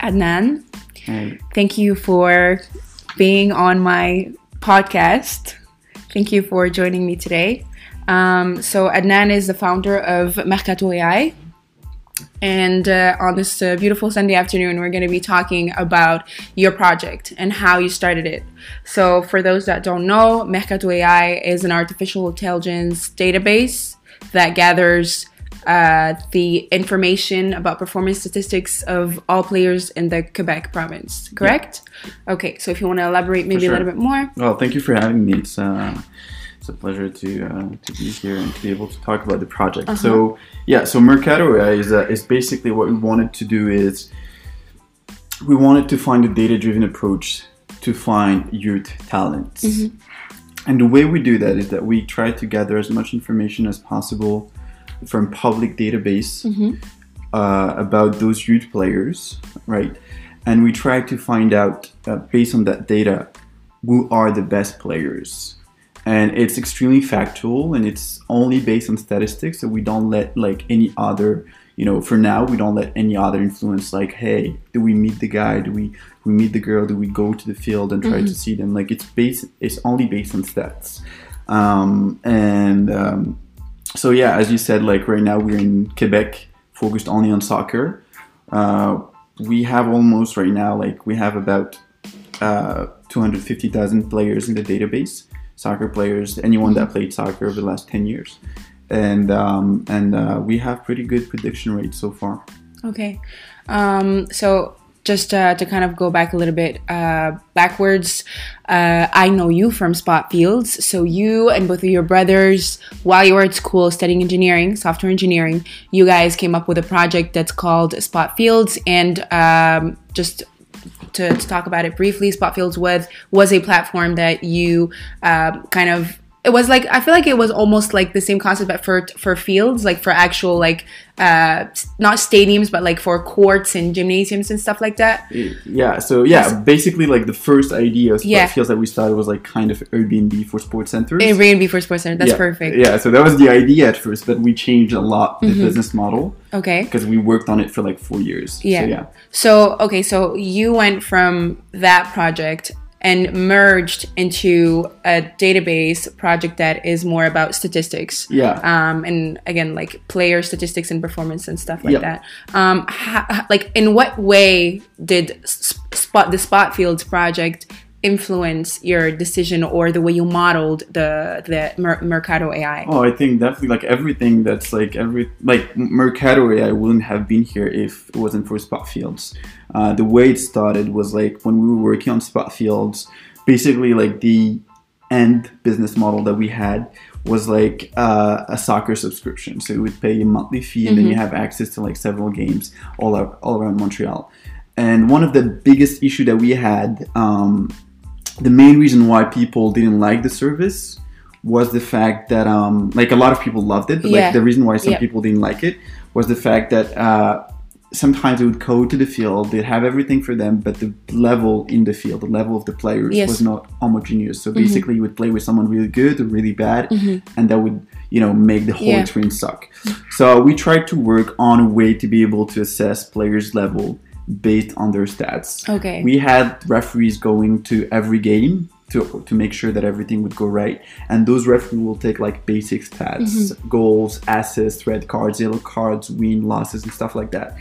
Adnan. Hey. Thank you for being on my podcast. Thank you for joining me today. Um, so, Adnan is the founder of Mercato AI. And uh, on this uh, beautiful Sunday afternoon, we're going to be talking about your project and how you started it. So, for those that don't know, Mercato AI is an artificial intelligence database that gathers uh, the information about performance statistics of all players in the Quebec province, correct? Okay, so if you want to elaborate maybe sure. a little bit more. Well, thank you for having me. It's uh, it's a pleasure to uh, to be here and to be able to talk about the project. Uh-huh. So yeah, so Mercato AI is uh, is basically what we wanted to do is we wanted to find a data driven approach to find youth talents. Mm-hmm. And the way we do that is that we try to gather as much information as possible from public database Mm-hmm. uh, about those youth players, right? And we try to find out, uh, based on that data, who are the best players. And it's extremely factual and it's only based on statistics. So we don't let like any other, you know, for now, we don't let any other influence like, hey, do we meet the guy? Do we, we meet the girl? Do we go to the field and try to see them? Like it's based, it's only based on stats. Um, and, um, so yeah, as you said, like right now we're in Quebec, focused only on soccer. Uh, we have almost right now, like we have about uh, 250,000 players in the database, soccer players, anyone that played soccer over the last 10 years, and um, and uh, we have pretty good prediction rates so far. Okay. Um, so just uh, to kind of go back a little bit uh, backwards, uh, I know you from Spot Fields. So you and both of your brothers, while you were at school studying engineering, software engineering, you guys came up with a project that's called Spot Fields. And um, just to, to talk about it briefly, Spot Fields was was a platform that you um, kind of it was like I feel like it was almost like the same concept, but for for fields, like for actual like uh not stadiums, but like for courts and gymnasiums and stuff like that. Yeah, so yeah, basically like the first idea of Yeah. feels that we started was like kind of Airbnb for sports centers. Airbnb for Sports Center, that's yeah. perfect. Yeah, so that was the idea at first, but we changed a lot Mm-hmm. the business model Okay. because we worked on it for like four years. Yeah. So, yeah. So okay, so you went from that project and merged into a database project that is more about statistics. Yeah. Um, and again, like player statistics and performance and stuff like Yep. that. Um, ha- like in what way did Spot the Spot Fields project influence your decision or the way you modeled the the Mer- Mercato AI? Oh, I think definitely like everything that's like every like Mercato AI wouldn't have been here if it wasn't for Spot Fields. Uh, the way it started was like when we were working on Spot Fields, basically like the end business model that we had was like uh, a soccer subscription. So you would pay a monthly fee and then you have access to like several games all out, all around Montreal. And one of the biggest issue that we had, um, the main reason why people didn't like the service was the fact that um, like a lot of people loved it, but Yeah. like the reason why some Yeah. people didn't like it was the fact that uh, sometimes they would go to the field, they'd have everything for them, but the level in the field, the level of the players Yes. was not homogeneous. So basically, you would play with someone really good or really bad, and that would you know make the whole Yeah. experience suck. So we tried to work on a way to be able to assess players' level based on their stats. Okay. We had referees going to every game to, to make sure that everything would go right. And those referees will take like basic stats, mm-hmm. goals, assists, red cards, yellow cards, win, losses, and stuff like that.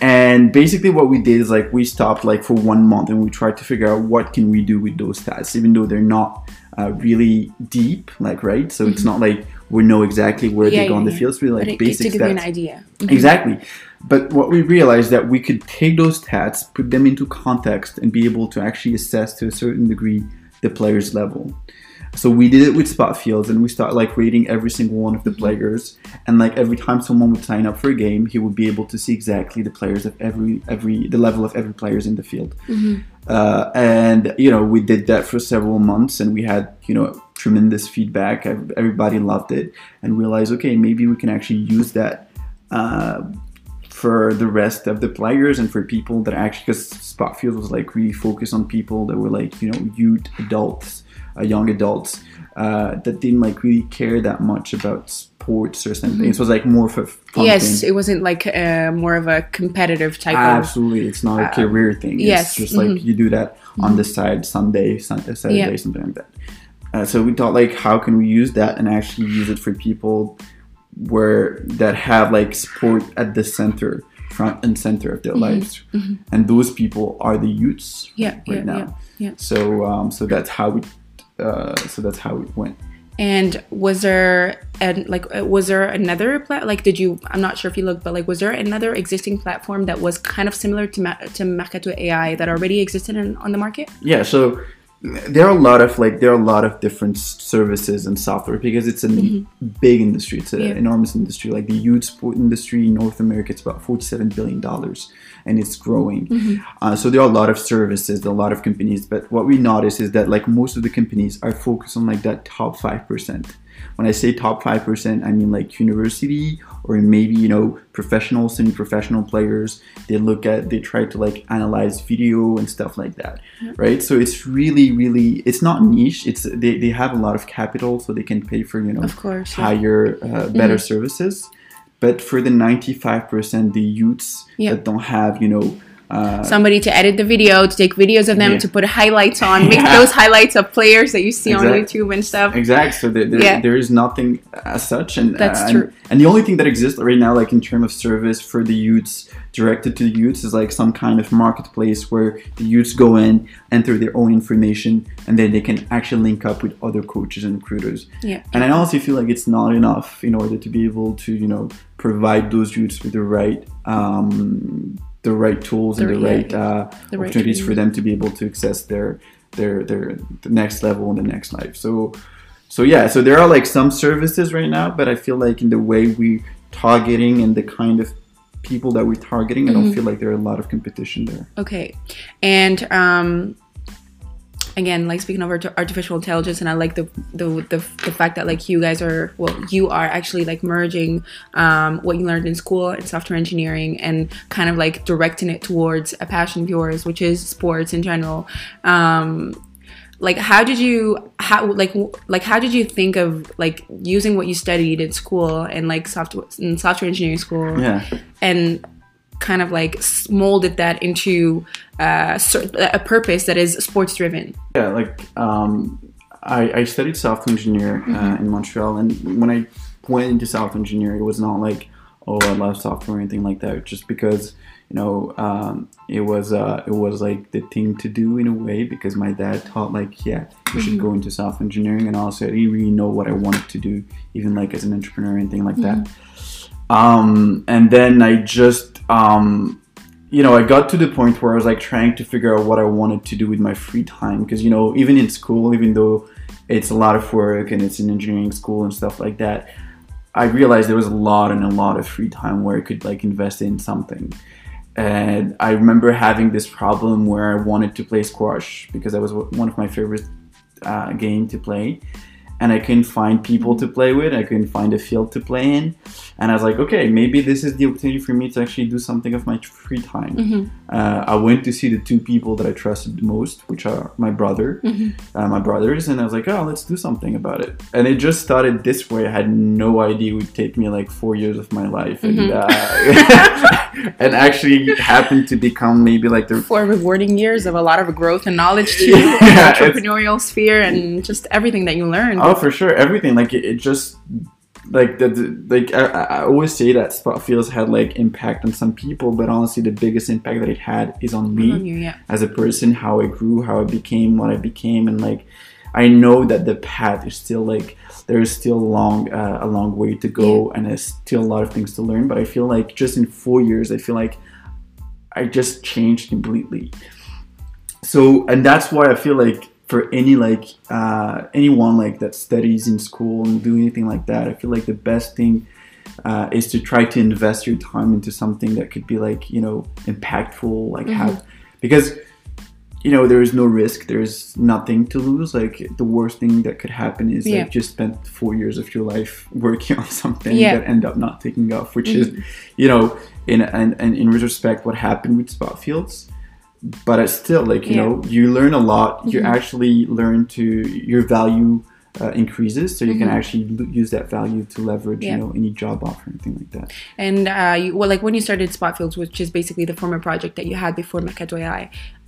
And basically what we did is like we stopped like for one month and we tried to figure out what can we do with those stats, even though they're not uh, really deep, like right. So it's mm-hmm. not like we know exactly where Yeah, they go yeah, on the yeah. field. It's really But like it, to basic give you an stats. idea. Mm-hmm. Exactly. But what we realized that we could take those stats, put them into context, and be able to actually assess to a certain degree the player's level. So we did it with spot fields, and we start like rating every single one of the players. And like every time someone would sign up for a game, he would be able to see exactly the players of every every the level of every players in the field. Uh, and you know we did that for several months, and we had you know tremendous feedback. Everybody loved it, and realized okay maybe we can actually use that. Uh, for the rest of the players and for people that actually because Spotfield was like really focused on people that were like you know youth adults uh, young adults uh, that didn't like really care that much about sports or something. It was like more for fun yes, thing. it wasn't like uh, more of a competitive type of. Absolutely, it's not a career thing. It's yes, just like mhm. you do that on the side Sunday, sun, uh, Saturday, Yeah. something like that. Uh, so we thought like, how can we use that and actually use it for people where that have like sport at the center, front and center of their lives, and those people are the youths Yeah, right yeah, now. yeah, yeah. So um, so that's how we. Uh, so that's how it went. And was there and like uh, was there another plat like did you I'm not sure if you looked but like was there another existing platform that was kind of similar to Ma- to Mercato AI that already existed in, on the market? Yeah, so there are a lot of like there are a lot of different services and software because it's a big industry. It's an Yeah. enormous industry. Like the youth sport industry in North America, it's about forty-seven billion dollars, and it's growing. Uh, so there are a lot of services, a lot of companies. But what we notice is that like most of the companies are focused on like that top five percent. When I say top five percent, I mean like university or maybe you know professional, semi-professional players. They look at, they try to like analyze video and stuff like that, right? So it's really, really, it's not niche. It's they, they have a lot of capital, so they can pay for you know Of course, yeah. higher, uh, better services. But for the ninety-five percent, the youths Yeah. that don't have you know. Uh, Somebody to edit the video, to take videos of them, Yeah. to put highlights on, make those highlights of players that you see on YouTube and stuff. Exact. So there, there, Yeah. there is nothing as such, and That's uh, and- true. And, the only thing that exists right now, like in terms of service for the youths, directed to the youths, is like some kind of marketplace where the youths go in, enter their own information, and then they can actually link up with other coaches and recruiters. Yeah. And I honestly feel like it's not enough in order to be able to, you know, provide those youths with the right, um, the right tools and The the right- right uh, the right opportunities for them to be able to access their their their the next level in the next life. So so yeah, so there are like some services right now, but I feel like in the way we targeting and the kind of people that we're targeting, I Mm-hmm. don't feel like there are a lot of competition there. Okay. And um again, like speaking of art- artificial intelligence and I like the, the the the fact that like you guys are well, you are actually like merging um what you learned in school in software engineering and kind of like directing it towards a passion of yours, which is sports in general. Um like how did you how like like how did you think of like using what you studied in school and like software in software engineering school Yeah. and kind of like molded that into uh, a purpose that is sports driven. Yeah, like um, I, I studied software engineer uh, in Montreal, and when I went into software engineering, it was not like, oh, I love software or anything like that. Just because you know, um, it was uh, it was like the thing to do in a way because my dad taught like, yeah, you should go into software engineering, and also I didn't really know what I wanted to do, even like as an entrepreneur or anything like that. Um, and then I just um, you know, I got to the point where I was like trying to figure out what I wanted to do with my free time because you know, even in school, even though it's a lot of work and it's an engineering school and stuff like that, I realized there was a lot and a lot of free time where I could like invest in something. And I remember having this problem where I wanted to play squash because that was one of my favorite uh, game to play and I couldn't find people to play with. I couldn't find a field to play in, and I was like, okay, maybe this is the opportunity for me to actually do something of my free time. Uh, I went to see the two people that I trusted the most, which are my brother, uh, my brothers, and I was like, oh, let's do something about it. And it just started this way. I had no idea it would take me like four years of my life, and uh, and actually happened to become maybe like the Four rewarding years of a lot of growth and knowledge to Yeah, in the entrepreneurial sphere, and just everything that you learned. Oh, for sure, everything. Like it, it just like the, the like I, I always say that Spot Fields had like impact on some people, but honestly, the biggest impact that it had is on me On you, yeah. as a person, how I grew, how I became what I became, and like I know that the path is still like there is still long uh, a long way to go, and there's still a lot of things to learn. But I feel like just in four years, I feel like I just changed completely. So, and that's why I feel like for any like uh, anyone like that studies in school and do anything like that, I feel like the best thing uh, is to try to invest your time into something that could be like you know impactful, like have because you know there is no risk, there is nothing to lose. Like the worst thing that could happen is Yeah. like just spent four years of your life working on something Yeah. that end up not taking off, which is you know in and, and in retrospect what happened with spot fields but it's still like you Yeah. know you learn a lot you Mhm. actually learn to your value uh, increases, so you can Mhm. actually l- use that value to leverage, Yeah. you know, any job offer, or anything like that. And uh, you, well, like when you started Spotfields, which is basically the former project that you had before mecca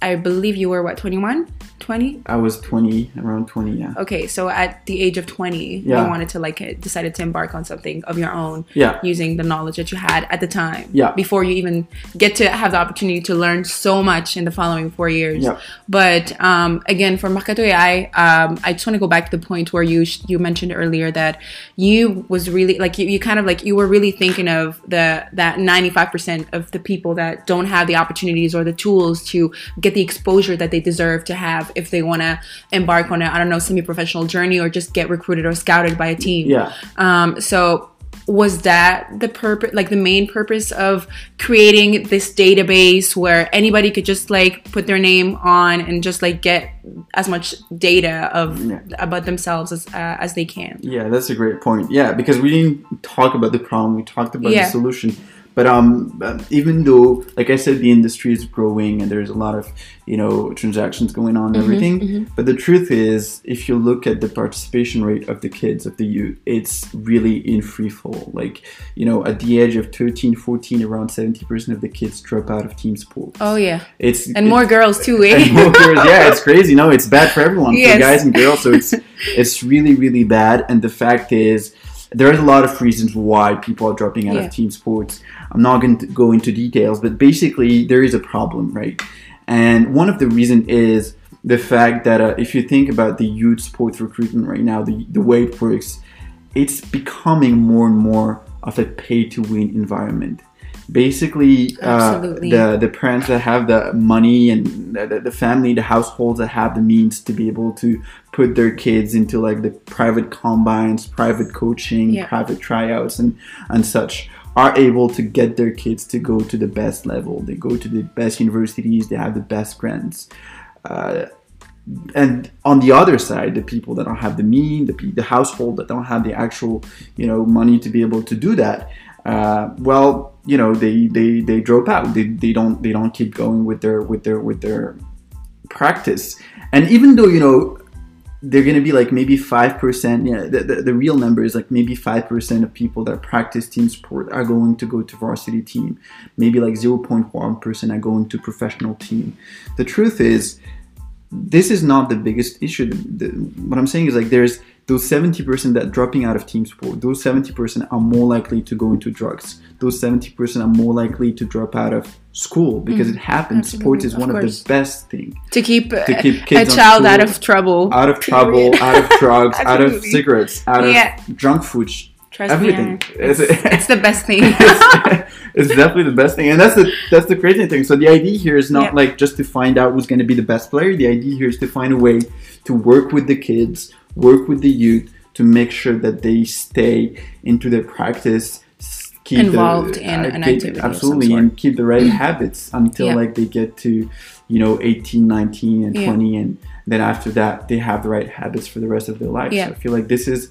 I believe you were what 21, 20. I was 20, around 20, yeah. Okay, so at the age of 20, Yeah. you wanted to like uh, decided to embark on something of your own Yeah. using the knowledge that you had at the time. Yeah. Before you even get to have the opportunity to learn so much in the following four years. Yeah. But um, again, for Mercato AI, um, I just want to go back to the point where you sh- you mentioned earlier that you was really like you, you kind of like you were really thinking of the that 95% of the people that don't have the opportunities or the tools to get the exposure that they deserve to have if they want to embark on a I don't know semi-professional journey or just get recruited or scouted by a team. Yeah. Um, so was that the purpose like the main purpose of creating this database where anybody could just like put their name on and just like get as much data of Yeah. about themselves as uh, as they can Yeah, that's a great point. Yeah, because we didn't talk about the problem, we talked about Yeah. the solution. But um, even though, like I said, the industry is growing and there's a lot of you know transactions going on and Mm-hmm, everything. But the truth is, if you look at the participation rate of the kids of the youth, it's really in free fall. Like you know, at the age of 13, 14, around 70 percent of the kids drop out of team sports. oh yeah it's and more girls too eh? and more girls. Yeah, it's crazy. No, it's bad for everyone, Yes. for guys and girls. So it's it's really really bad. And the fact is, there's a lot of reasons why people are dropping out Yeah. of team sports. I'm not going to go into details, but basically there is a problem, right? And one of the reasons is the fact that uh, if you think about the youth sports recruitment right now, the the way it works, it's becoming more and more of a pay to win environment. Basically, uh, the the parents that have the money and the, the- family, the households that have the means to be able to put their kids into like the private combines, private coaching, Yeah. private tryouts, and and such are able to get their kids to go to the best level. They go to the best universities. They have the best grants. Uh, and on the other side, the people that don't have the mean, the, the household that don't have the actual, you know, money to be able to do that, uh, well, you know, they, they, they drop out. They, they don't they don't keep going with their with their with their practice. And even though you know they're going to be like maybe 5% yeah the, the, the real number is like maybe 5% of people that practice team sport are going to go to varsity team maybe like 0.1% are going to professional team the truth is this is not the biggest issue the, what i'm saying is like there's those 70% that dropping out of team sport those 70% are more likely to go into drugs those 70% are more likely to drop out of school because mm, it happens sports is of one of the best things to keep, To keep a child out of trouble out of trouble, out of drugs, out of cigarettes, out Yeah. of junk food, Trust everything. me, It's, it's, it's the best thing it's, it's definitely the best thing, and that's the that's the crazy thing. So the idea here is not Yeah. like just to find out who's going to be the best player. The idea here is to find a way to work with the kids, work with the youth, to make sure that they stay into their practice. Keep the- Involved in uh, an keep- activity absolutely and keep the right habits until Yeah. like they get to you know 18 19 and Yeah. 20 and then after that they have the right habits for the rest of their life Yeah. so i feel like this is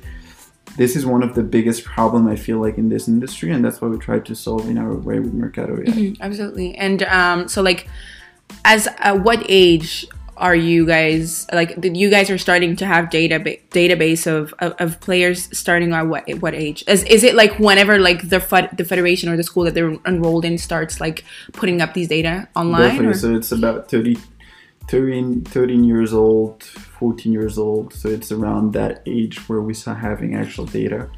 this is one of the biggest problem i feel like in this industry and that's why we try to solve in our way with mercato AI. Mhm, absolutely and um so like as at what age are you guys like you guys are starting to have data database of, of, of players starting at what what age? Is, is it like whenever like the fed, the federation or the school that they're enrolled in starts like putting up these data online definitely. Or? so it's about 30 13, 13 years old 14 years old. So it's around that age where we start having actual data.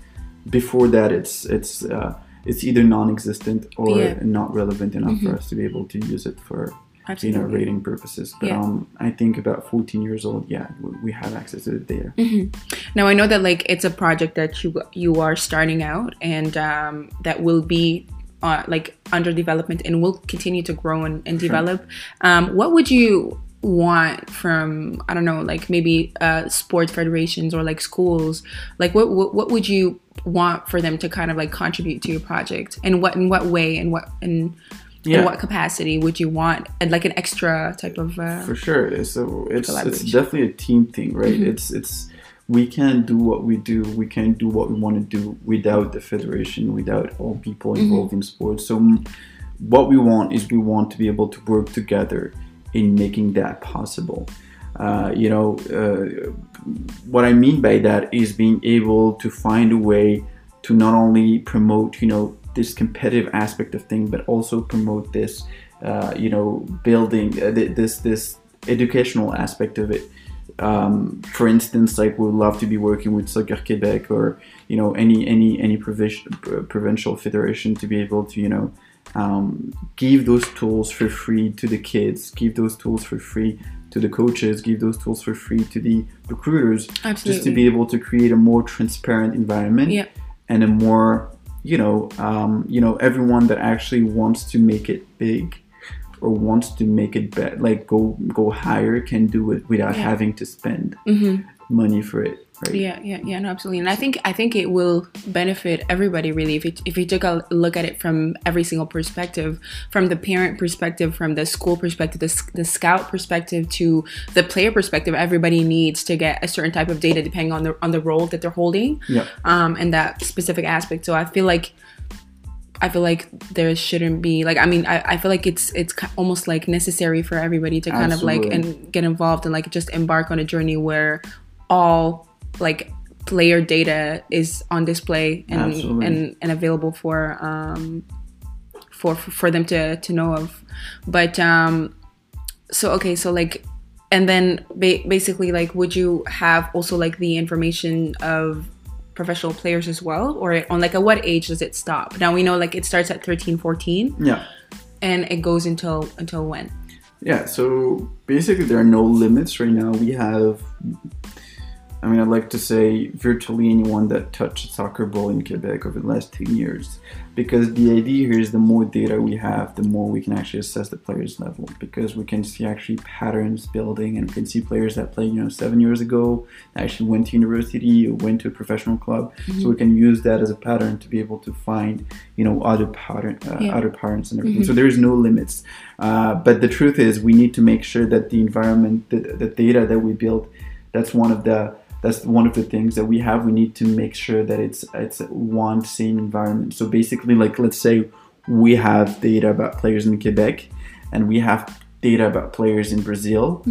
Before that it's it's uh, it's either non-existent or Yeah. not relevant enough for us to be able to use it for you know Absolutely. rating purposes but Yeah. um i think about 14 years old yeah we- have access to the data Now I know that like it's a project that you you are starting out and um, that will be uh, like under development and will continue to grow and, and develop. Um, what would you want from I don't know like maybe uh, sports federations or like schools? Like what, what what would you want for them to kind of like contribute to your project and what in what way and what in Yeah. in what capacity would you want and like an extra type of uh, for sure so it's it's definitely a team thing right Mhm. it's it's we can't do what we do we can't do what we want to do without the federation without all people Mm-hmm. involved in sports so mm, what we want is we want to be able to work together in making that possible uh, you know, uh, what I mean by that is being able to find a way to not only promote, you know, this competitive aspect of thing, but also promote this, uh, you know, building uh, this this educational aspect of it. Um, for instance, like we'd love to be working with Soccer Quebec or you know any any any provincial provincial federation to be able to you know um, give those tools for free to the kids, give those tools for free to the coaches, give those tools for free to the recruiters, Absolutely. just to be able to create a more transparent environment Yeah. and a more, you know, um, you know, everyone that actually wants to make it big or wants to make it be- like go go higher can do it without Yeah. having to spend Mhm. Money for it, right? Yeah, yeah, yeah, no, absolutely. And I think I think it will benefit everybody really if it, if you took a look at it from every single perspective, from the parent perspective, from the school perspective, the, the scout perspective to the player perspective. Everybody needs to get a certain type of data depending on the on the role that they're holding, Yeah. um, and that specific aspect. So I feel like. I feel like there shouldn't be like I mean I, I feel like it's it's almost like necessary for everybody to kind of like and get involved and like just embark on a journey where all like player data is on display and Absolutely. and, and available for um for for them to to know of but um so okay so like and then ba- basically like would you have also like the information of professional players as well or on like at what age does it stop now we know like it starts at 13 14 Yeah. and it goes until until when Yeah, so basically there are no limits right now. We have, I mean, I'd like to say virtually anyone that touched a soccer ball in Quebec over the last 10 years. Because the idea here is the more data we have, the more we can actually assess the player's level. Because we can see actually patterns building and we can see players that played, you know, seven years ago, actually went to university or went to a professional club. So we can use that as a pattern to be able to find, you know, other pattern, uh, Yeah. other patterns and everything. So there is no limits. Uh, but the truth is, we need to make sure that the environment, the, the data that we build, that's one of the that's one of the things that we have. We need to make sure that it's it's one same environment. So basically, like let's say we have data about players in Quebec, and we have data about players in Brazil.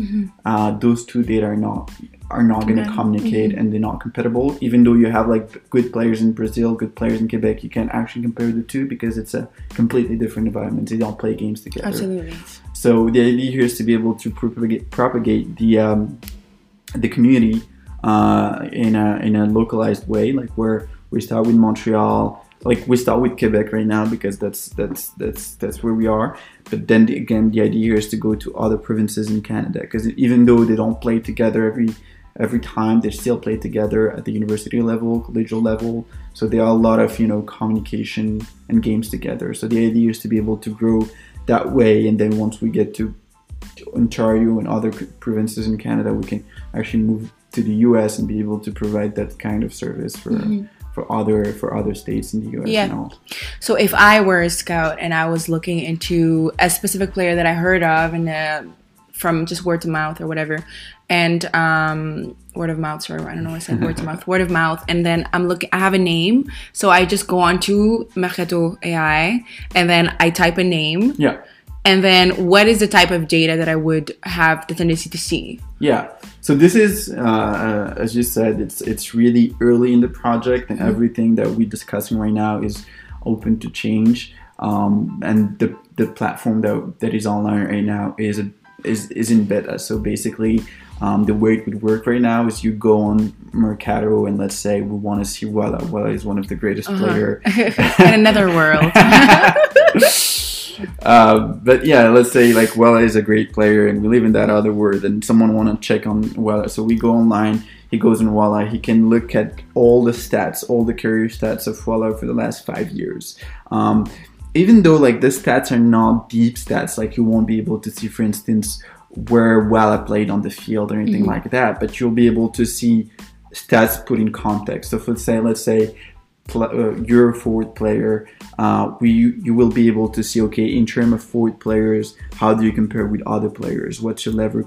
Uh, those two data are not are not going to Okay. communicate, and they're not compatible. Even though you have like good players in Brazil, good players in Quebec, you can't actually compare the two because it's a completely different environment. They don't play games together. absolutely So the idea here is to be able to propagate, propagate the um, the community uh, in a in a localized way, like where we start with Montreal, like we start with Quebec right now because that's that's that's that's where we are. But then the, again, the idea is to go to other provinces in Canada because even though they don't play together every every time, they still play together at the university level, collegial level. So there are a lot of you know communication and games together. So the idea is to be able to grow that way, and then once we get to Ontario and other provinces in Canada, we can actually move to the US and be able to provide that kind of service for for other for other states in the US Yeah. and all. So if I were a scout and I was looking into a specific player that I heard of and uh, from just word to mouth or whatever, and um, word of mouth, sorry, I don't know, I said word to mouth, word of mouth, and then I'm looking, I have a name, so I just go on to Mercato AI and then I type a name, Yeah. And then what is the type of data that I would have the tendency to see? Yeah. So this is, uh, uh, as you said, it's it's really early in the project, and everything that we're discussing right now is open to change. Um, and the the platform that that is online right now is a, is is in beta. So basically, um, the way it would work right now is you go on Mercato and let's say we want to see Wella. Wella is one of the greatest player in another world. uh, but yeah, let's say like Wella is a great player, and we live in that other world, and someone want to check on Wella. So we go online. He goes on Wella. He can look at all the stats, all the career stats of Wella for the last five years. Um, even though like the stats are not deep stats, like you won't be able to see, for instance, where Wella played on the field or anything like that, but you'll be able to see stats put in context. So let's say, let's say uh, your forward player, uh, we you will be able to see okay in terms of forward players, how do you compare with other players? What's your level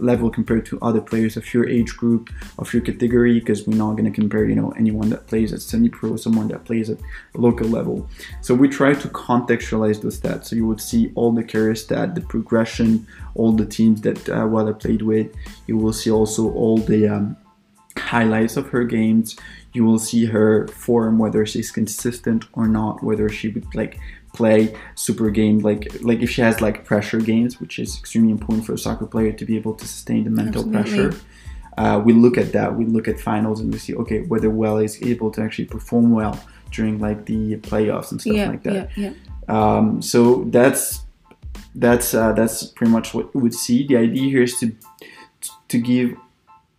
level compared to other players of your age group, of your category? Because we're not to compare you know anyone that plays at semi-pro, someone that plays at local level. So we try to contextualize those stats. So you would see all the career stat, the progression, all the teams that uh, Wella played with. You will see also all the um, highlights of her games you will see her form whether she's consistent or not whether she would like play super game like like if she has like pressure games which is extremely important for a soccer player to be able to sustain the mental Absolutely. pressure uh, we look at that we look at finals and we see okay whether well is able to actually perform well during like the playoffs and stuff yeah, like that yeah, yeah. um, so that's that's uh, that's pretty much what we would see. The idea here is to to give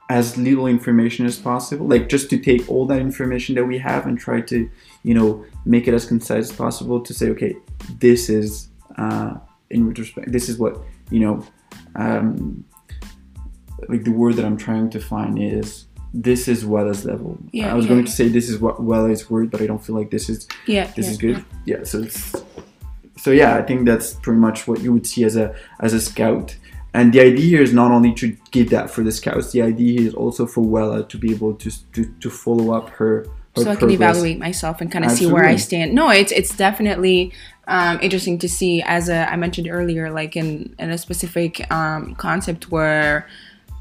as little information as possible, like just to take all that information that we have and try to you know make it as concise as possible to say, okay, this is uh, in retrospect, this is what you know. Um, like the word that I'm trying to find is this is Wella's level. Yeah, I was yeah, going yeah. to say this is what Wella's word, but I don't feel like this is Yeah, this yeah, is good yeah. yeah. so it's so yeah i think that's pretty much what you would see as a as a scout and the idea here is not only to give that for the scouts the idea is also for wella to be able to to, to follow up her, her so I can evaluate myself and kind of see where I stand. No, it's it's definitely um, interesting to see. As a, I mentioned earlier, like in in a specific um, concept where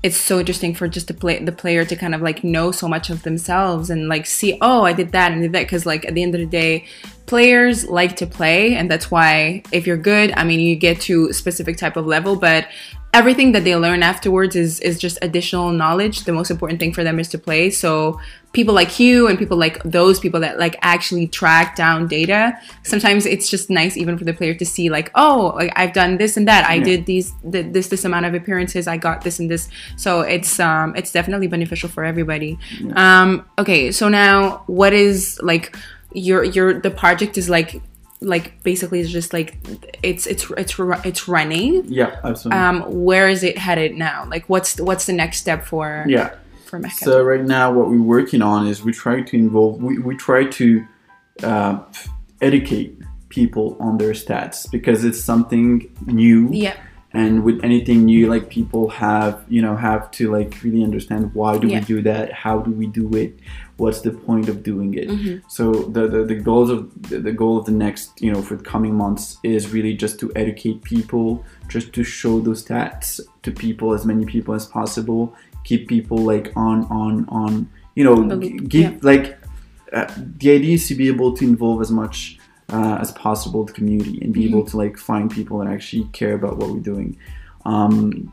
it's so interesting for just the play the player to kind of like know so much of themselves and like see oh I did that and did that because like at the end of the day players like to play and that's why if you're good I mean you get to a specific type of level but everything that they learn afterwards is is just additional knowledge. The most important thing for them is to play. So people like you and people like those people that like actually track down data sometimes it's just nice even for the player to see like oh like i've done this and that. I Yeah. did these th- this this amount of appearances. I got this and this. So it's um it's definitely beneficial for everybody. Um okay. So now what is like your your the project is like like basically it's just like it's it's it's it's running. Yeah absolutely. Um where is it headed now? Like what's what's the next step for yeah. for Mecca? So right now, what we're working on is we try to involve, we, we try to uh, educate people on their stats because it's something new. yeah And with anything new, like people have, you know, have to like really understand why do Yeah. we do that? How do we do it? What's the point of doing it? Mhm. So the, the, the goals of the, goal of the next, you know, for the coming months is really just to educate people, just to show those stats to people, as many people as possible, keep people like on on on, you know, On the loop, g- give yeah. like uh, the idea is to be able to involve as much uh, as possible the community and be Mm-hmm. able to like find people that actually care about what we're doing. Um,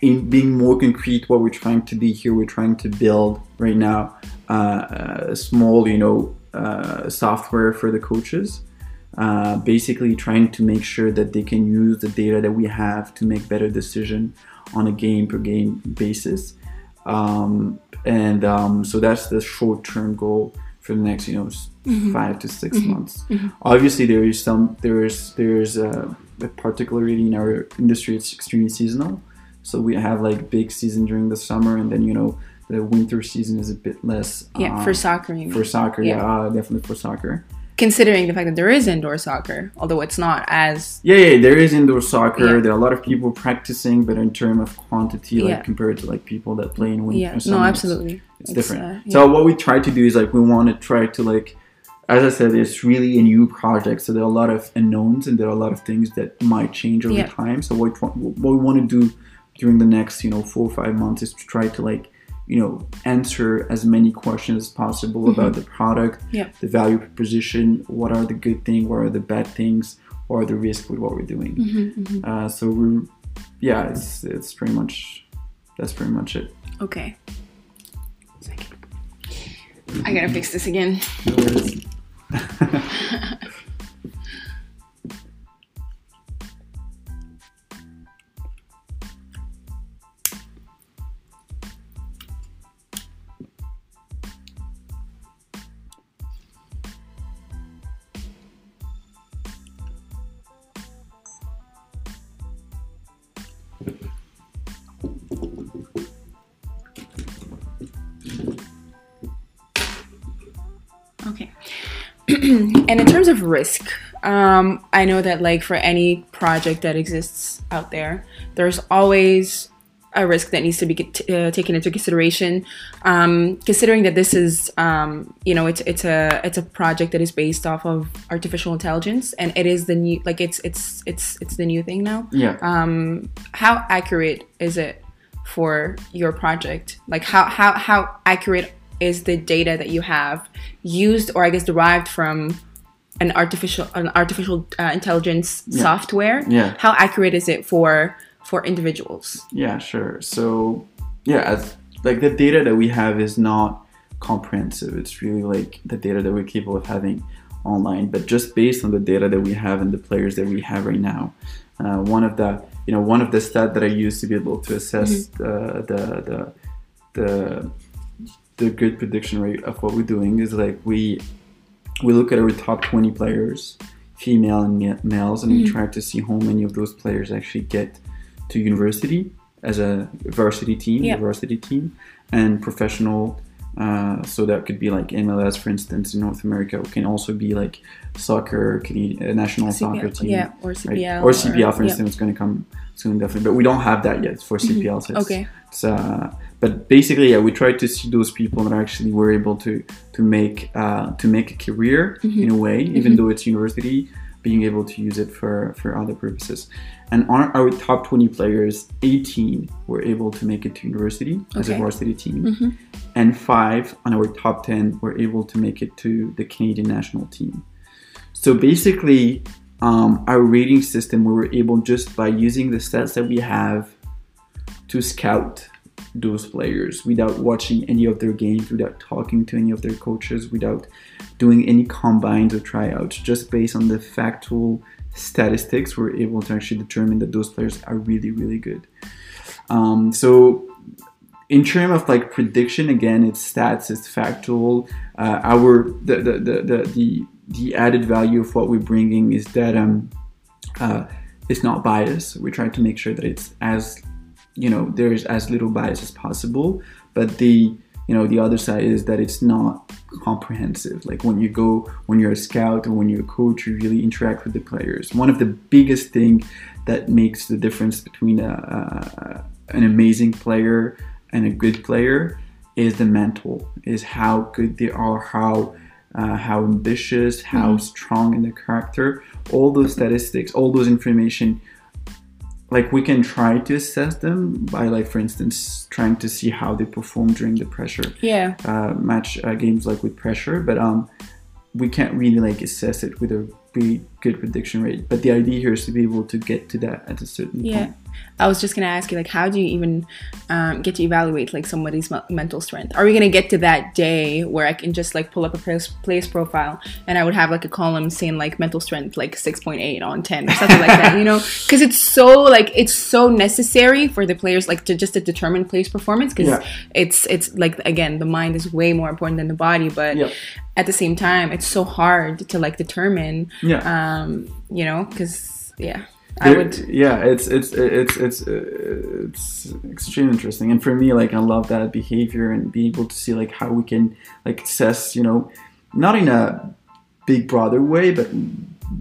in being more concrete, what we're trying to do here, we're trying to build right now uh, a small, you know, uh, software for the coaches. Uh, basically, trying to make sure that they can use the data that we have to make better decision on a game per game basis. Um, and um, so that's the short term goal for the next, you know, s- five to 6 months. Obviously, there is some there is there is uh, particularly in our industry, it's extremely seasonal. So we have like big season during the summer, and then you know the winter season is a bit less. yeah uh, for soccer for soccer, Yeah. yeah, uh, definitely for soccer. considering the fact that there is indoor soccer although it's not as Yeah, yeah, there is indoor soccer. Yeah. There are a lot of people practicing, but in terms of quantity, like compared to like people that play in winter, yeah no absolutely it's different. uh, yeah. So what we try to do is like we want to try to like, as I said, it's really a new project. So there are a lot of unknowns and there are a lot of things that might change over Yeah. time. So what what we want to do during the next you know four or five months is to try to like you know answer as many questions as possible about the product, Mm-hmm. Yeah. the value proposition, what are the good things, what are the bad things, are the risks with what we're doing. Mm-hmm, Uh, so we're yeah, it's it's pretty much that's pretty much it. okay Second. i gotta fix this again No and in terms of risk, um, I know that like for any project that exists out there, there's always a risk that needs to be uh, taken into consideration. Um, considering that this is, um, you know, it's it's a it's a project that is based off of artificial intelligence, and it is the new like it's it's it's it's the new thing now. Yeah. Um, how accurate is it for your project? Like how how how accurate is the data that you have used, or I guess derived from an artificial an artificial uh, intelligence software? Yeah. How accurate is it for for individuals? Yeah, sure. So, yeah, as like the data that we have is not comprehensive. It's really like the data that we're capable of having online, but just based on the data that we have and the players that we have right now. Uh, one of the you know one of the stats that I use to be able to assess uh, the the the the good prediction rate of what we're doing is like we we look at our top 20 players female and ma- males and we try to see how many of those players actually get to university as a varsity team a varsity team and professional uh, so that could be like MLS, for instance, in North America. It can also be like soccer, Canadian, uh, national soccer team, yeah, or right? CPL, or CPL, for yeah. instance, going to come soon, definitely. But we don't have that yet for CPL. So Okay. it's, uh, but basically, yeah, we try to see those people that actually were able to to make uh, to make a career Mm-hmm. in a way, even though it's university, being able to use it for for other purposes. And on our top 20 players, 18 were able to make it to university as a varsity team, and five on our top 10 were able to make it to the Canadian national team. So basically, um, our rating system, we were able just by using the stats that we have to scout those players without watching any of their games, without talking to any of their coaches, without doing any combines or tryouts, just based on the factual statistics, we're able to actually determine that those players are really, really good. Um, so in terms of like prediction, again, it's stats, it's factual. Uh, our the the, the the the the added value of what we're bringing is that um uh, it's not biased. We try to make sure that it's as you know there's as little bias as possible. But the you know the other side is that it's not comprehensive. Like when you go when you're a scout or when you're a coach, you really interact with the players. One of the biggest thing that makes the difference between a, a an amazing player and a good player is the mental, is how good they are, how uh, how ambitious, how strong in the character. All those statistics, all those information, like we can try to assess them by, like for instance, trying to see how they perform during the pressure Yeah. uh, match uh, games like with pressure, but um, we can't really like assess it with a really good prediction rate. But the idea here is to be able to get to that at a certain Yeah. point. I was just gonna ask you, like, how do you even um, get to evaluate like somebody's me- mental strength? Are we gonna get to that day where I can just like pull up a place, place profile and I would have like a column saying like mental strength like six point eight on ten or something like that? You know, because it's so like it's so necessary for the players like to just to determine place performance because Yeah. it's it's like again the mind is way more important than the body, but at the same time it's so hard to like determine. Yeah. Um, you know, because yeah. I would yeah it's it's it's it's uh, it's extremely interesting. And for me like i love that behavior and be able to see like how we can like assess you know not in a big Brother way but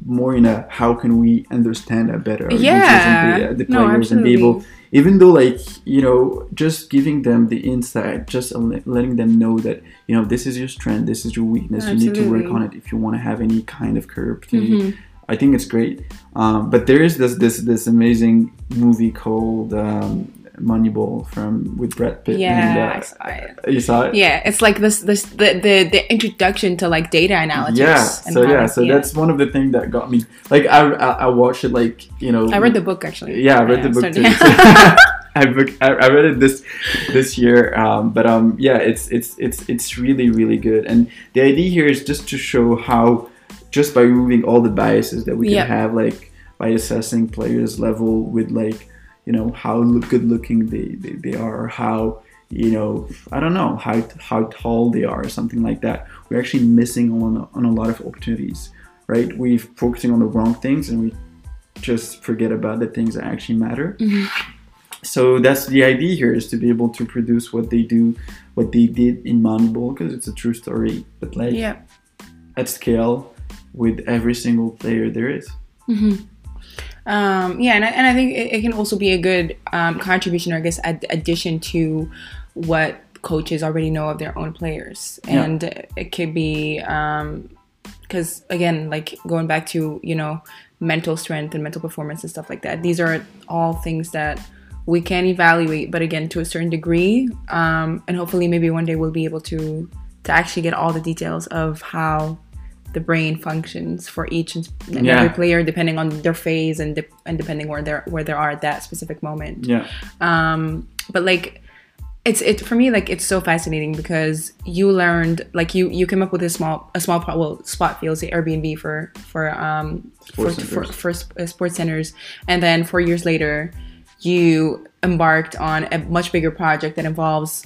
more in a how can we understand that better our users and Yeah. the, the No, players and be able even though like you know just giving them the insight just letting them know that you know this is your strength this is your weakness you need to work on it if you want to have any kind of career opportunity I think it's great. Um, but there is this this this amazing movie called um, Moneyball from with Brad Pitt. Yeah, and, I uh, saw it. you saw it. Yeah, it's like this this the the, the introduction to like data analytics. Yeah. So yeah. So that's one of the things that got me. Like I, I I watched it like you know. I read the book actually. Yeah, I read the book too. I, book, I, I read it this this year, um, but um, yeah, it's it's it's it's really really good. And the idea here is just to show how, just by removing all the biases that we Yeah. can have, like by assessing players' level with like, you know, how look, good looking they, they they are, how you know, I don't know how how tall they are, or something like that. We're actually missing on on a lot of opportunities, right? We're focusing on the wrong things, and we just forget about the things that actually matter mm-hmm. so that's the idea here is to be able to produce what they do what they did in moneyball because it's a true story but like yeah. at scale with every single player there is. Um, yeah, and I, and I think it, it can also be a good um, contribution, or I guess, ad- addition to what coaches already know of their own players, Yeah. and it could be because again, like going back to you know mental strength and mental performance and stuff like that. These are all things that we can evaluate, but again, to a certain degree, um, and hopefully, maybe one day we'll be able to to actually get all the details of how the brain functions for each and Yeah. every player, depending on their phase and de- and depending where they're where they are at that specific moment Yeah. um but like it's it for me like it's so fascinating because you learned like you you came up with a small a small pro- well spot fields the airbnb for for um for, Sports for, centers. for uh, sports centers and then four years later you embarked on a much bigger project that involves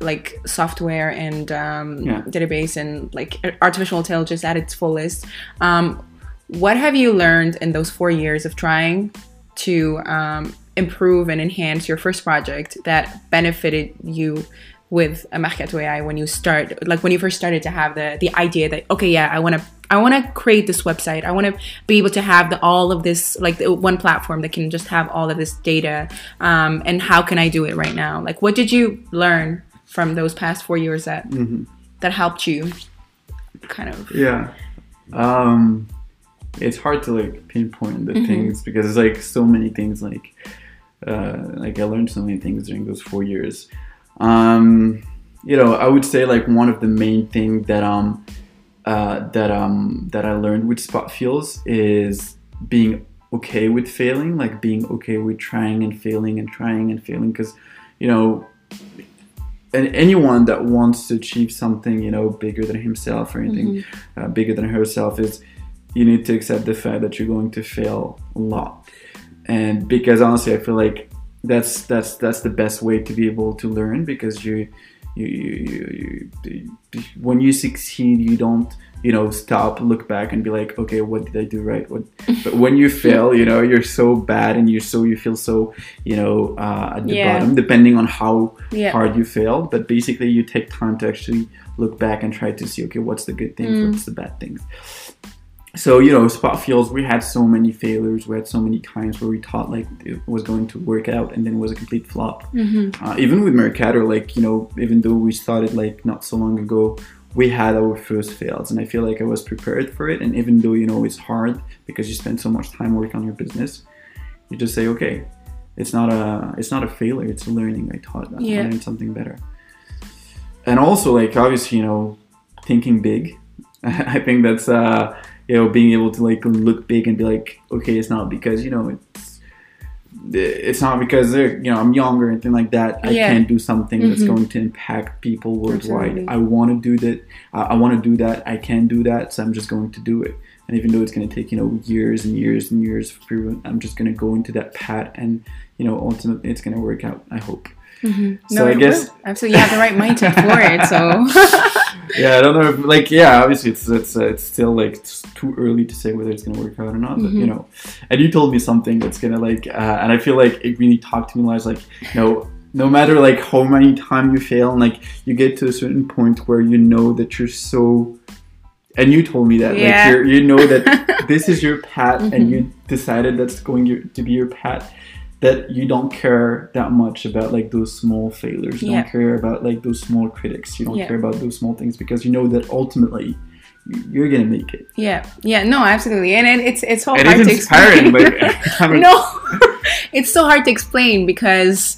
like software and um, Yeah. database and like artificial intelligence at its fullest. Um, what have you learned in those four years of trying to um, improve and enhance your first project that benefited you with a Mercato AI when you start like when you first started to have the the idea that okay yeah I want to I want to create this website. I want to be able to have the, all of this like the one platform that can just have all of this data um, and how can I do it right now? Like what did you learn from those past four years that that helped you kind of Yeah. Um, it's hard to like pinpoint the things because it's like so many things like uh, like I learned so many things during those four years. Um, you know, I would say like one of the main thing that um uh, that um that I learned with spot fields is being okay with failing, like being okay with trying and failing and trying and failing because you know and anyone that wants to achieve something you know bigger than himself or anything uh, bigger than herself is you need to accept the fact that you're going to fail a lot. And because honestly i feel like that's that's that's the best way to be able to learn because you, you, you, you, you when you succeed you don't you know stop look back and be like okay what did i do right what but when you fail you know you're so bad and you're so you feel so you know uh, at the Yeah. bottom depending on how Yeah. hard you failed but basically you take time to actually look back and try to see okay what's the good things Mm. what's the bad things so you know spot fields we had so many failures we had so many times where we thought like it was going to work out and then it was a complete flop uh, even with mercato like you know even though we started like not so long ago we had our first fails and i feel like i was prepared for it. And even though you know it's hard because you spend so much time working on your business you just say okay it's not a it's not a failure it's a learning. I taught i Yeah. learned something better. And also like obviously you know thinking big. I think that's uh you know being able to like look big and be like okay it's not because you know it's it's not because they're you know i'm young or anything like that. I Yeah. can't do something that's Mhm. going to impact people worldwide. Absolutely. i want to do that. I, I want to do that. I can do that so i'm just going to do it. And even though it's going to take you know years and years and years i'm just going to go into that path and you know ultimately it's going to work out i hope. So i guess will. absolutely. You have the right mindset for it so yeah, I don't know. If, like, yeah, obviously it's it's uh, it's still like it's too early to say whether it's gonna work out or not. But you know, and you told me something that's gonna like, uh, and I feel like it really talked to me. Was like, you know, no matter like how many times you fail, and like you get to a certain point where you know that you're so. And you told me that, Yeah. like, you're, you know that this is your path, and you decided that's going your, to be your path. That you don't care that much about like those small failures. You Yeah. don't care about like those small critics. You don't Yeah. care about those small things because you know that ultimately you're gonna make it. yeah yeah no absolutely and it, it's it's so And hard it's to explain like, I mean, no it's so hard to explain because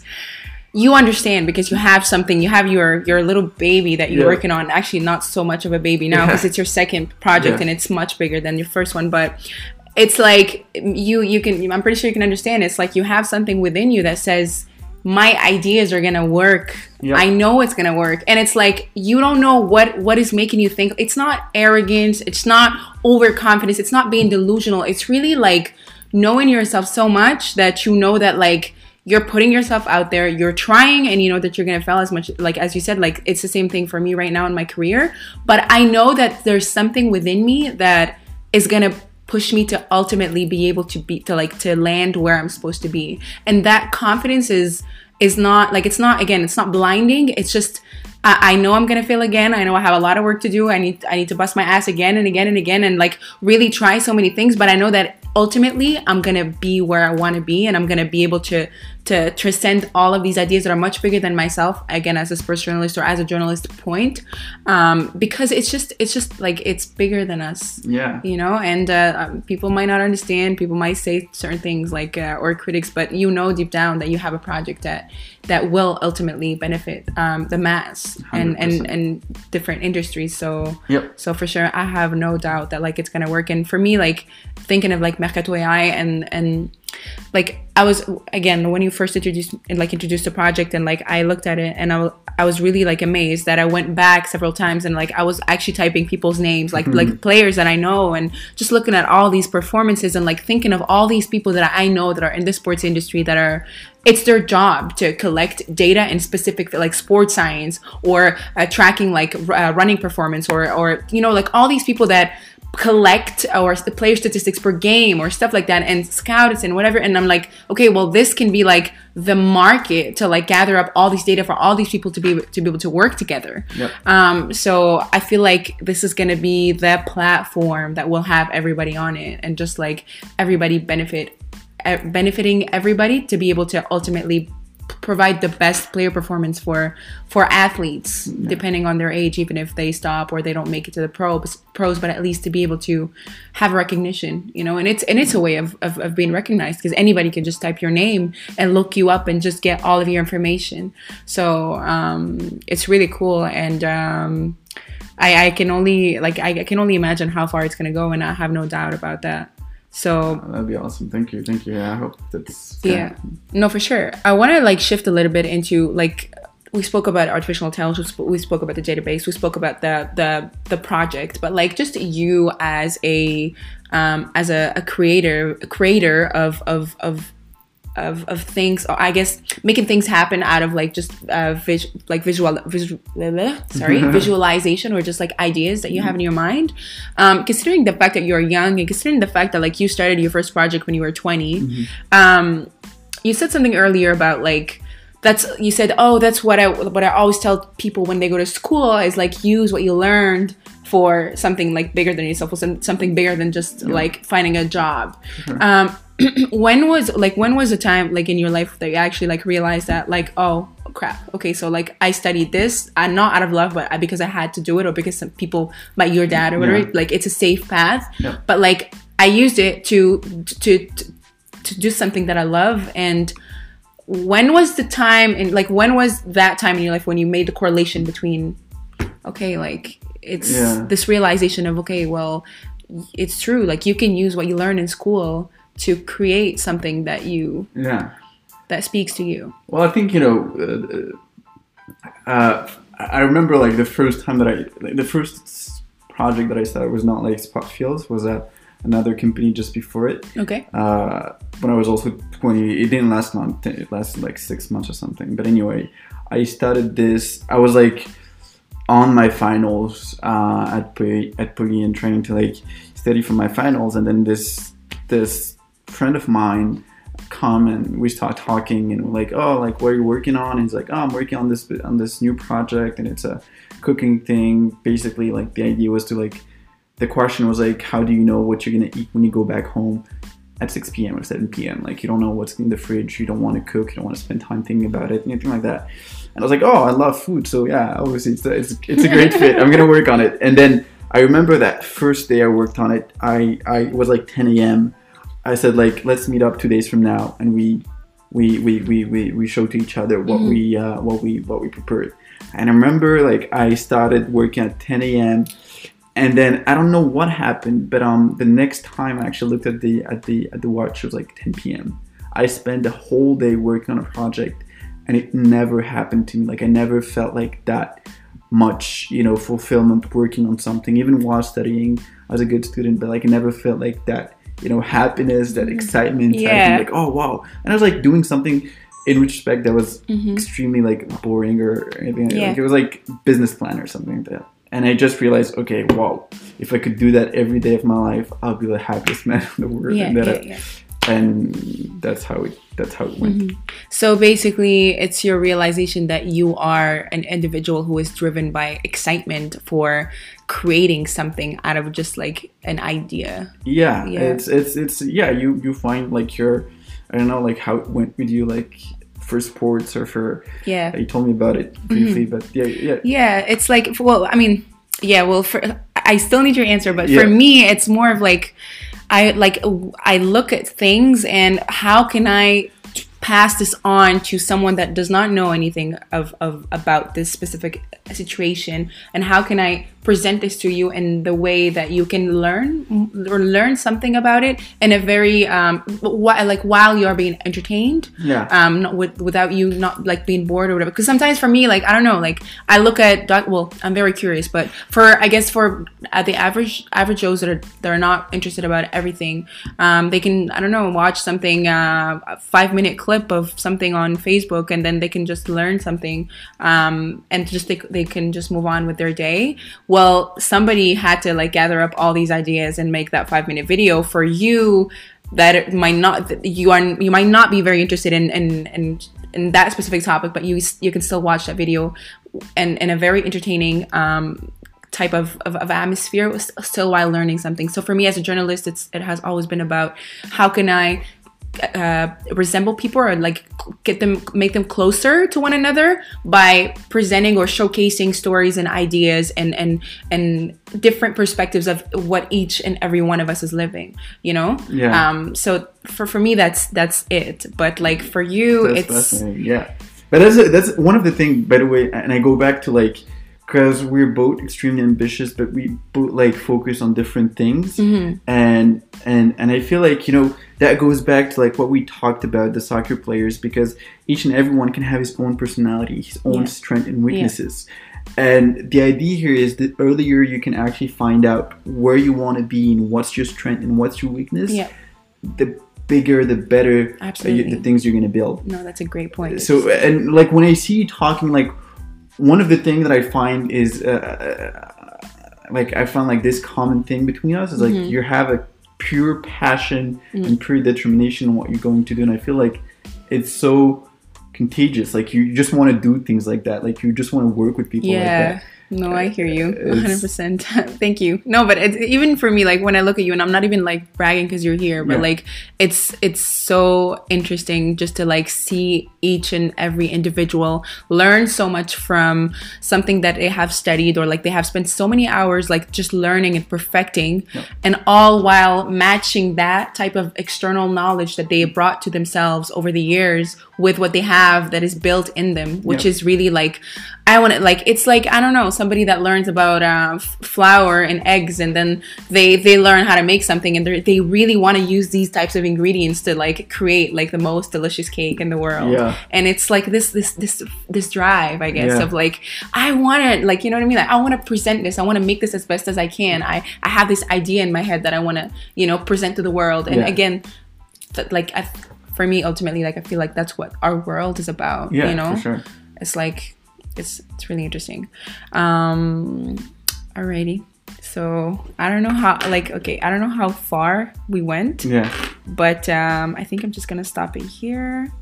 you understand because you have something you have your your little baby that you're Yeah. working on actually not so much of a baby now Yeah. because it's your second project Yeah. and it's much bigger than your first one but it's like mm, you you can i'm pretty sure you can understand. It's like you have something within you that says my ideas are gonna work. Yeah. i know it's gonna work. And it's like you don't know what what is making you think. It's not arrogance. It's not overconfidence. It's not being delusional. It's really like knowing yourself so much that you know that like you're putting yourself out there. You're trying and you know that you're gonna fail as much like as you said like it's the same thing for me right now in my career. But i know that there's something within me that is gonna push me to ultimately be able to be to like to land where i'm supposed to be. And that confidence is is not like it's not again it's not blinding. It's just I, I know i'm gonna fail again. I know i have a lot of work to do. I need i need to bust my ass again and again and again and like really try so many things. But i know that ultimately i'm gonna be where i want to be and i'm gonna be able to to transcend all of these ideas that are much bigger than myself again as a sports journalist or as a journalist point um, because it's just it's just like it's bigger than us Yeah. you know and uh, um, people might not understand people might say certain things like uh, or critics but you know deep down that you have a project that that will ultimately benefit um, the mass and, 100%. and and different industries so Yep. so for sure i have no doubt that like it's gonna work and for me like thinking of like mercato ai and and like I was again when you first introduced like introduced the project and like I looked at it and I, I was really like amazed that I went back several times and like I was actually typing people's names like like players that I know and just looking at all these performances and like thinking of all these people that I know that are in the sports industry that are it's their job to collect data in specific like sports science or uh, tracking like uh, running performance or or you know like all these people that collect or the player statistics per game or stuff like that and scouts and whatever and i'm like okay well this can be like the market to like gather up all these data for all these people to be to be able to work together Yep. um so i feel like this is going to be the platform that will have everybody on it and just like everybody benefit benefiting everybody to be able to ultimately provide the best player performance for for athletes depending on their age even if they stop or they don't make it to the pros pros but at least to be able to have recognition you know? And it's and it's a way of of, of being recognized because anybody can just type your name and look you up and just get all of your information. So um it's really cool and um I, I can only like I, I can only imagine how far it's gonna go and I have no doubt about that so That'd be awesome. Thank you. Thank you. Yeah, I hope that's yeah no for sure i want to like shift a little bit into like we spoke about artificial intelligence we we spoke about the database we spoke about the the the project but like just you as a um as a, a creator a creator of of of of, of things or i guess making things happen out of like just uh vis- like visual visual sorry visualization or just like ideas that you have in your mind. Um considering the fact that you're young and considering the fact that like you started your first project when you were 20 um you said something earlier about like that's you said oh that's what i what i always tell people when they go to school is like use what you learned for something like bigger than yourself or some, something bigger than just like finding a job um when was like when was the time like in your life that you actually like realized that like oh crap okay so like i studied this i'm not out of love but I, because i had to do it or because some people like your dad or whatever Yeah. like it's a safe path Yeah. but like i used it to to to, to do something that i love and when was the time and like when was that time in your life when you made the correlation between okay like it's Yeah. this realization of okay well it's true like you can use what you learn in school to create something that you Yeah. that speaks to you Well, I think you know. Uh, uh, I remember like the first time that I, like, the first project that I started was not like Spot Fields, was at another company just before it. okay Uh, when I was also 20, it didn't last long. It lasted like six months or something. But anyway, I started this. I was like on my finals uh, at Poly, at Poly and trying to like study for my finals, and then this this friend of mine come and we start talking and we're like oh like what are you working on and he's like oh i'm working on this on this new project and it's a cooking thing basically like the idea was to like the question was like how do you know what you're gonna eat when you go back home at 6 p.m. or 7 p.m. Like you don't know what's in the fridge, you don't want to cook, you don't want to spend time thinking about it, anything like that. And I was like, oh, I love food, so yeah, obviously it's a, it's, it's a great fit. I'm gonna work on it. And then I remember that first day I worked on it. I I it was like 10 a.m. I said like let's meet up two days from now, and we we we we we, we show to each other what we uh, what we what we prepared. And I remember like I started working at 10 a.m and then I don't know what happened, but um, the next time I actually looked at the at the at the watch, it was like 10 p.m. I spent the whole day working on a project, and it never happened to me. Like I never felt like that much, you know, fulfillment working on something, even while studying as a good student. But like I never felt like that, you know, happiness, that excitement, inside of Yeah. like oh wow, and I was like doing something in retrospect that was Mhm. extremely like boring or anything. Yeah. Like it was like business plan or something like that. And I just realized, okay, wow, if I could do that every day of my life, I'll be the happiest man in the world. yeah and, that yeah, I- yeah. And that's how it that's how it went. Mm-hmm. So basically, it's your realization that you are an individual who is driven by excitement for creating something out of just like an idea. Yeah, Yeah. it's it's it's yeah. You you find like your I don't know like how it went with you like for sports or for Yeah. you told me about it briefly, Mm-hmm. but yeah yeah Yeah, it's like well, I mean, yeah, well, for I still need your answer, but Yeah. for me, it's more of like I like I look at things and how can I pass this on to someone that does not know anything of, of about this specific situation? And how can I present this to you in the way that you can learn or learn something about it in a very um wh- like while you're being entertained. Yeah. um not with, without you not like being bored or whatever. Because sometimes for me like i don't know like i look at doc well i'm very curious but for i guess for uh, the average average joes that are that are not interested about everything um they can i don't know watch something uh a five minute clip of something on facebook and then they can just learn something um and just they, they can just move on with their day well somebody had to like gather up all these ideas and make that five minute video for you that might not you are you might not be very interested in in in, in that specific topic but you you can still watch that video and in a very entertaining um type of, of, of atmosphere still while learning something. So for me as a journalist it's it has always been about how can i uh, resemble people or like get them make them closer to one another by presenting or showcasing stories and ideas and and and different perspectives of what each and every one of us is living you know Yeah. um so for for me that's that's it but like for you That's it's. Yeah, but that's that's one of the things. By the way, and I go back to like because we're both extremely ambitious, but we both like focus on different things, Mm-hmm. and and and I feel like you know that goes back to like what we talked about the soccer players because each and everyone can have his own personality, his own Yeah. strength and weaknesses. And the idea here is that earlier you can actually find out where you want to be and what's your strength and what's your weakness. Yeah. The bigger, the better uh, Absolutely. you, the things you're gonna build no that's a great point so and like when i see you talking like one of the things that i find is uh, like i found like this common thing between us is like Mm-hmm. you have a pure passion Mm. and pure determination on what you're going to do. And i feel like it's so contagious. Like you just want to do things like that. Like you just want to work with people like that no i hear you. 100% thank you. No but it's even for me like when i look at you and i'm not even like bragging because you're here but Yeah. like it's it's so interesting just to like see each and every individual learn so much from something that they have studied or like they have spent so many hours like just learning and perfecting and all while matching that type of external knowledge that they brought to themselves over the years with what they have that is built in them which Yeah. is really like I want to like it's like I don't know somebody that learns about uh, f- flour and eggs and then they they learn how to make something and they they really want to use these types of ingredients to like create like the most delicious cake in the world Yeah. and it's like this this this this drive I guess Yeah. of like I want to like you know what I mean like I want to present this I want to make this as best as I can I I have this idea in my head that I want to you know present to the world and Yeah. again like I, for me ultimately like I feel like that's what our world is about yeah you know? for sure. It's like it's it's really interesting. Um alrighty. So i don't know how like okay i don't know how far we went yeah. but um i think i'm just gonna stop it here.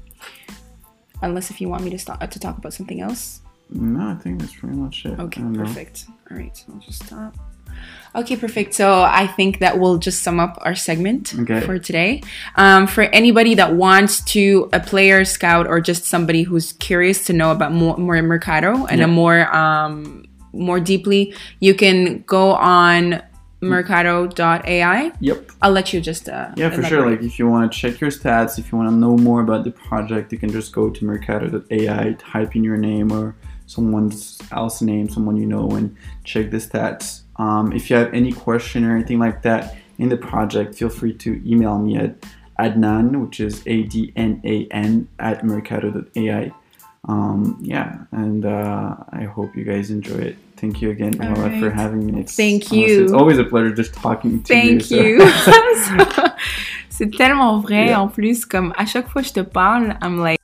Unless if you want me to stop to talk about something else. No i think that's pretty much it. Okay perfect. All right so i'll just stop Okay, perfect. So I think that will just sum up our segment Okay. for today. Um, for anybody that wants to a player scout or just somebody who's curious to know about more, more Mercato and Yeah. a more um, more deeply, you can go on mercato.ai. yep I'll let you just uh, Yeah, for sure. Like if you want to check your stats, if you want to know more about the project, you can just go to mercato.ai, type in your name or someone else's name, someone you know, and check the stats. Um, if you have any question or anything like that in the project, feel free to email me at adnan, which is A D N A N, at mercato.ai. Um, yeah, and uh, I hope you guys enjoy it. Thank you again, All Laura, for having me. It's, Thank honestly, you. It's always a pleasure just talking to you. Thank so- you. C'est tellement vrai Yeah. en plus. Comme à chaque fois que je te parle, I'm like.